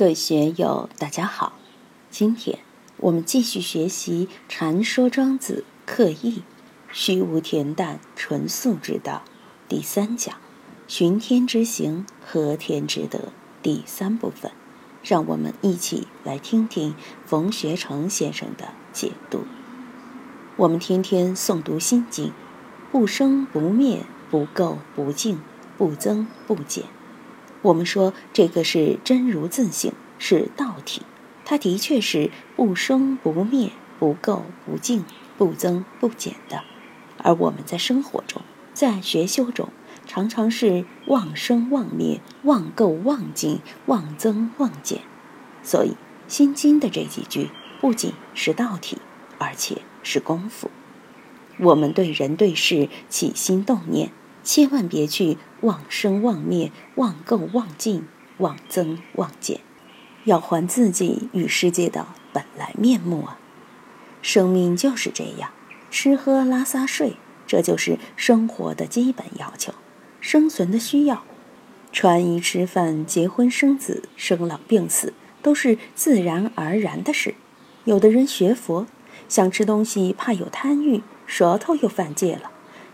各位学友，大家好。今天我们继续学习《禅说庄子刻意虚无恬淡纯素之道》第三讲“寻天之行，和天之德”第三部分。让我们一起来听听冯学成先生的解读。我们天天诵读心经，不生不灭，不垢不净，不增不减。我们说这个是真如自性，是道体，它的确是不生不灭、不垢不净、不增不减的。而我们在生活中，在学修中，常常是妄生妄灭、妄垢妄净、妄增妄减。所以，《心经》的这几句不仅是道体，而且是功夫。我们对人对事起心动念，千万别去妄生妄灭、妄垢妄净、妄增妄减，要还自己与世界的本来面目啊！生命就是这样，吃喝拉撒睡，这就是生活的基本要求，生存的需要。穿衣吃饭、结婚生子、生老病死，都是自然而然的事。有的人学佛，想吃东西怕有贪欲。舌头又犯戒了，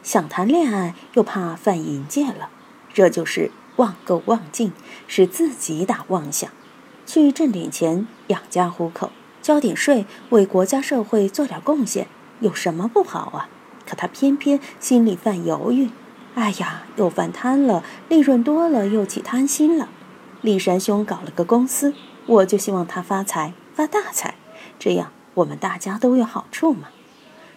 想谈恋爱又怕犯淫戒了，这就是妄垢妄净，是自己打妄想。去挣点钱养家糊口，交点税为国家社会做点贡献，有什么不好啊？可他偏偏心里犯犹豫，哎呀，又犯贪了，利润多了又起贪心了。立山兄搞了个公司，我就希望他发财发大财，这样我们大家都有好处嘛。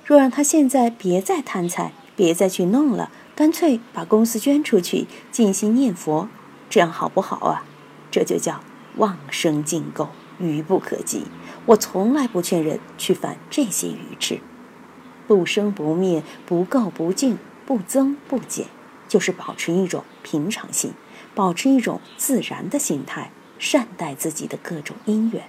若让他现在别再贪财，别再去弄了，干脆把公司捐出去，静心念佛，这样好不好啊？这就叫妄生净垢，愚不可及。我从来不劝人去犯这些愚痴。不生不灭，不垢不净，不增不减，就是保持一种平常心，保持一种自然的心态，善待自己的各种因缘。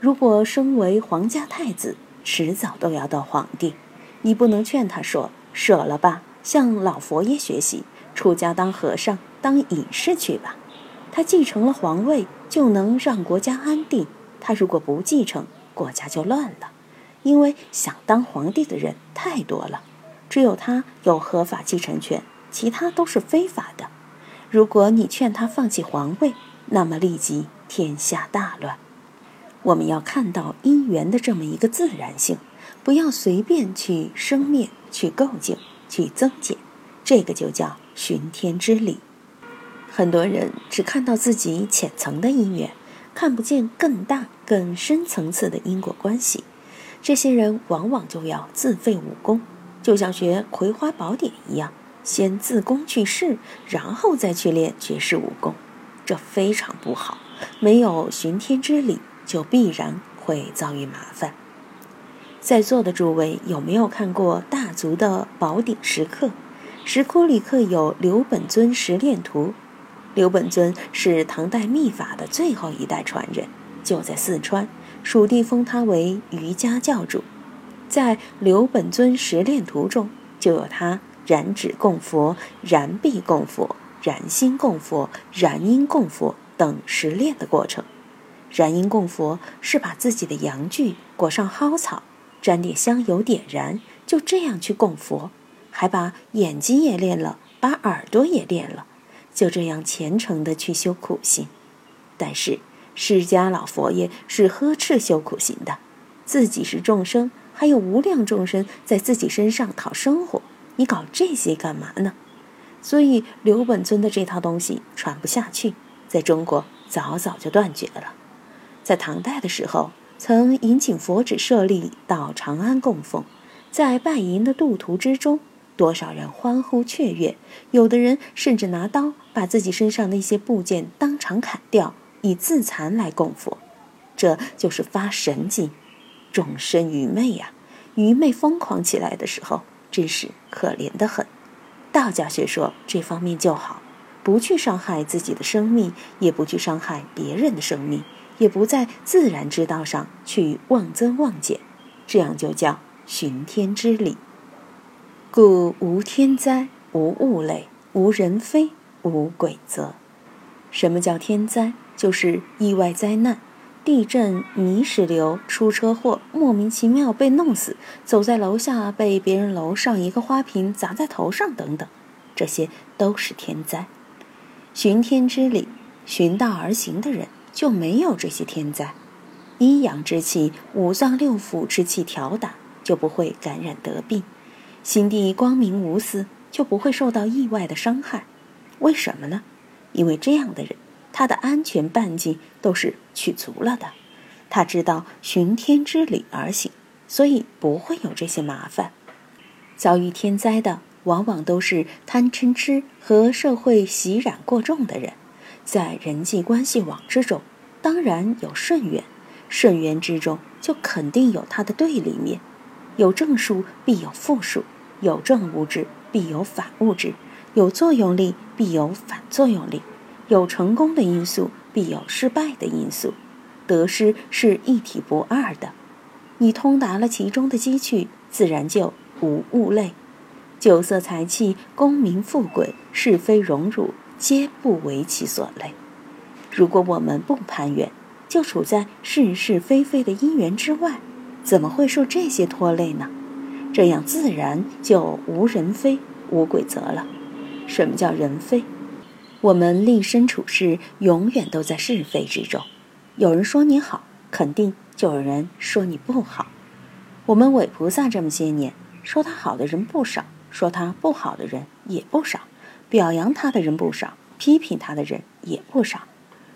如果身为皇家太子，迟早都要到皇帝。你不能劝他说舍了吧，向老佛爷学习，出家当和尚、当隐士去吧。他继承了皇位，就能让国家安定；他如果不继承，国家就乱了。因为想当皇帝的人太多了，只有他有合法继承权，其他都是非法的。如果你劝他放弃皇位，那么立即天下大乱。我们要看到因缘的这么一个自然性。不要随便去生灭、去构建、去增减，这个就叫寻天之理。很多人只看到自己浅层的因缘，看不见更大、更深层次的因果关系。这些人往往就要自废武功，就像学《葵花宝典》一样，先自宫去世，然后再去练绝世武功，这非常不好。没有寻天之理，就必然会遭遇麻烦。在座的诸位有没有看过大足的宝鼎石刻？石窟里刻有刘本尊十炼图。刘本尊是唐代秘法的最后一代传人，就在四川，蜀地封他为瑜伽教主。在刘本尊十炼图中，就有他燃指供佛、燃臂供佛、燃心供佛、燃阴供佛等十炼的过程。燃阴供佛是把自己的阳具裹上蒿草。沾点香油点燃，就这样去供佛，还把眼睛也练了，把耳朵也练了，就这样虔诚的去修苦行。但是释迦老佛爷是呵斥修苦行的，自己是众生，还有无量众生在自己身上讨生活，你搞这些干嘛呢？所以刘本尊的这套东西传不下去，在中国早早就断绝了。在唐代的时候。曾引请佛指舍利到长安供奉，在拜银的渡途之中，多少人欢呼雀跃，有的人甚至拿刀把自己身上的一些部件当场砍掉，以自残来供佛。这就是发神经，众生愚昧呀！愚昧疯狂起来的时候，真是可怜的很。道家学说这方面就好，不去伤害自己的生命，也不去伤害别人的生命。也不在自然之道上去妄增妄减，这样就叫寻天之理。故无天灾，无物类，无人非，无鬼则。什么叫天灾？就是意外灾难，地震、泥石流、出车祸、莫名其妙被弄死、走在楼下被别人楼上一个花瓶砸在头上等等，这些都是天灾。循天之理，循道而行的人就没有这些天灾。阴阳之气、五脏六腑之气调打，就不会感染得病；心地光明无私，就不会受到意外的伤害。为什么呢？因为这样的人，他的安全半径都是取足了的。他知道循天之理而行，所以不会有这些麻烦。遭遇天灾的，往往都是贪嗔痴和社会习染过重的人。在人际关系网之中，当然有顺缘。顺缘之中，就肯定有它的对立面，有正数必有负数，有正物质必有反物质，有作用力必有反作用力，有成功的因素必有失败的因素，得失是一体不二的。你通达了其中的机趣，自然就无物类。酒色财气、功名富贵、是非荣辱，皆不为其所累。如果我们不攀缘。就处在是是非非的因缘之外，怎么会受这些拖累呢？这样自然就无人非、无鬼则了。什么叫人非？我们立身处世，永远都在是非之中。有人说你好，肯定就有人说你不好。我们韦菩萨这么些年，说他好的人不少，说他不好的人也不少，表扬他的人不少，批评他的人也不少。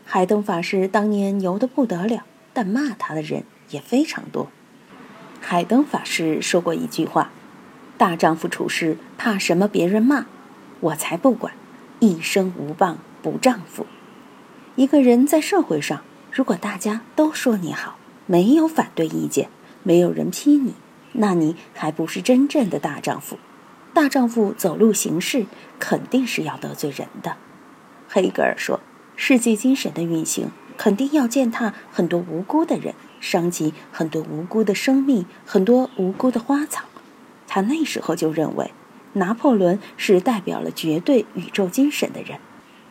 海灯法师当年牛得不得了，但骂他的人也非常多。海灯法师说过一句话：“大丈夫处事怕什么别人骂？我才不管，一生无谤不丈夫。”一个人在社会上，如果大家都说你好，没有反对意见，没有人批你，那你还不是真正的大丈夫。大丈夫走路行事肯定是要得罪人的。黑格尔说。世界精神的运行，肯定要践踏很多无辜的人，伤及很多无辜的生命，很多无辜的花草。他那时候就认为，拿破仑是代表了绝对宇宙精神的人。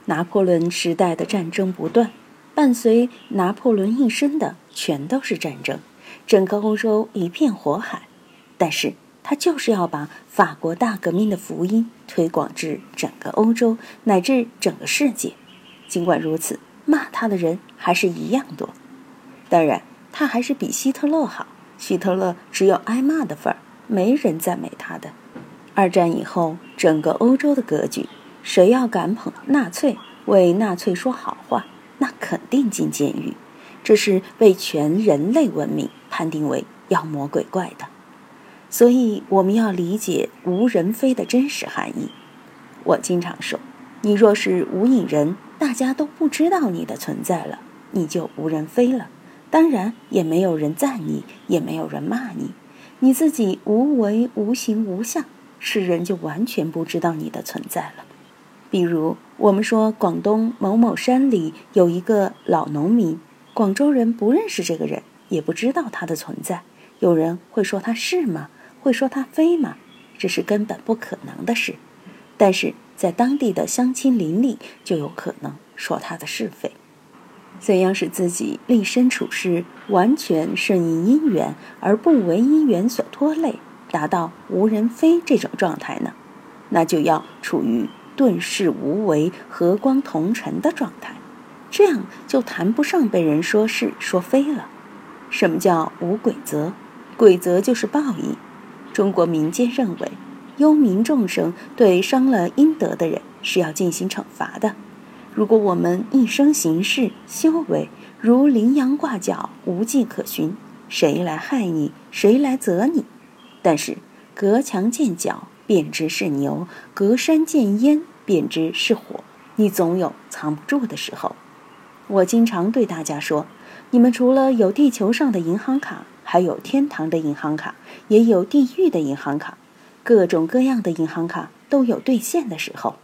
拿破仑时代的战争不断，伴随拿破仑一生的全都是战争，整个欧洲一片火海。但是他就是要把法国大革命的福音推广至整个欧洲，乃至整个世界。尽管如此，骂他的人还是一样多。当然，他还是比希特勒好。希特勒只有挨骂的份儿，没人赞美他的。二战以后，整个欧洲的格局，谁要敢捧纳粹，为纳粹说好话，那肯定进监狱。这是被全人类文明判定为妖魔鬼怪的。所以，我们要理解无人非的真实含义。我经常说，你若是无影人。大家都不知道你的存在了，你就无人非了。当然，也没有人赞你，也没有人骂你。你自己无为无形无相，世人就完全不知道你的存在了。比如，我们说广东某某山里有一个老农民，广州人不认识这个人，也不知道他的存在。有人会说他是吗？会说他非吗？这是根本不可能的事。但是。在当地的乡亲邻里，就有可能说他的是非。怎样使自己立身处世完全顺应因缘，而不为因缘所拖累，达到无人非这种状态呢？那就要处于顿世无为、和光同尘的状态，这样就谈不上被人说是说非了。什么叫无鬼则？鬼则就是报应。中国民间认为。幽冥众生对伤了阴德的人是要进行惩罚的。如果我们一生行事修为如羚羊挂角，无迹可寻，谁来害你？谁来责你？但是隔墙见角，便知是牛；隔山见烟，便知是火。你总有藏不住的时候。我经常对大家说：你们除了有地球上的银行卡，还有天堂的银行卡，也有地狱的银行卡。各种各样的银行卡都有兑现的时候，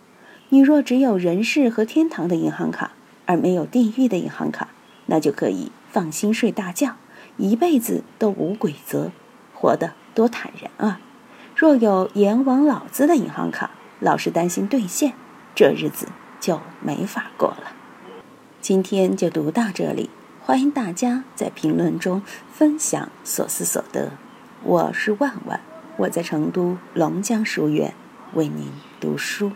你若只有人世和天堂的银行卡，而没有地狱的银行卡，那就可以放心睡大觉，一辈子都无鬼则，活得多坦然啊！若有阎王老子的银行卡，老是担心兑现，这日子就没法过了。今天就读到这里，欢迎大家在评论中分享所思所得。我是万万，我在成都龙江书院为您读书。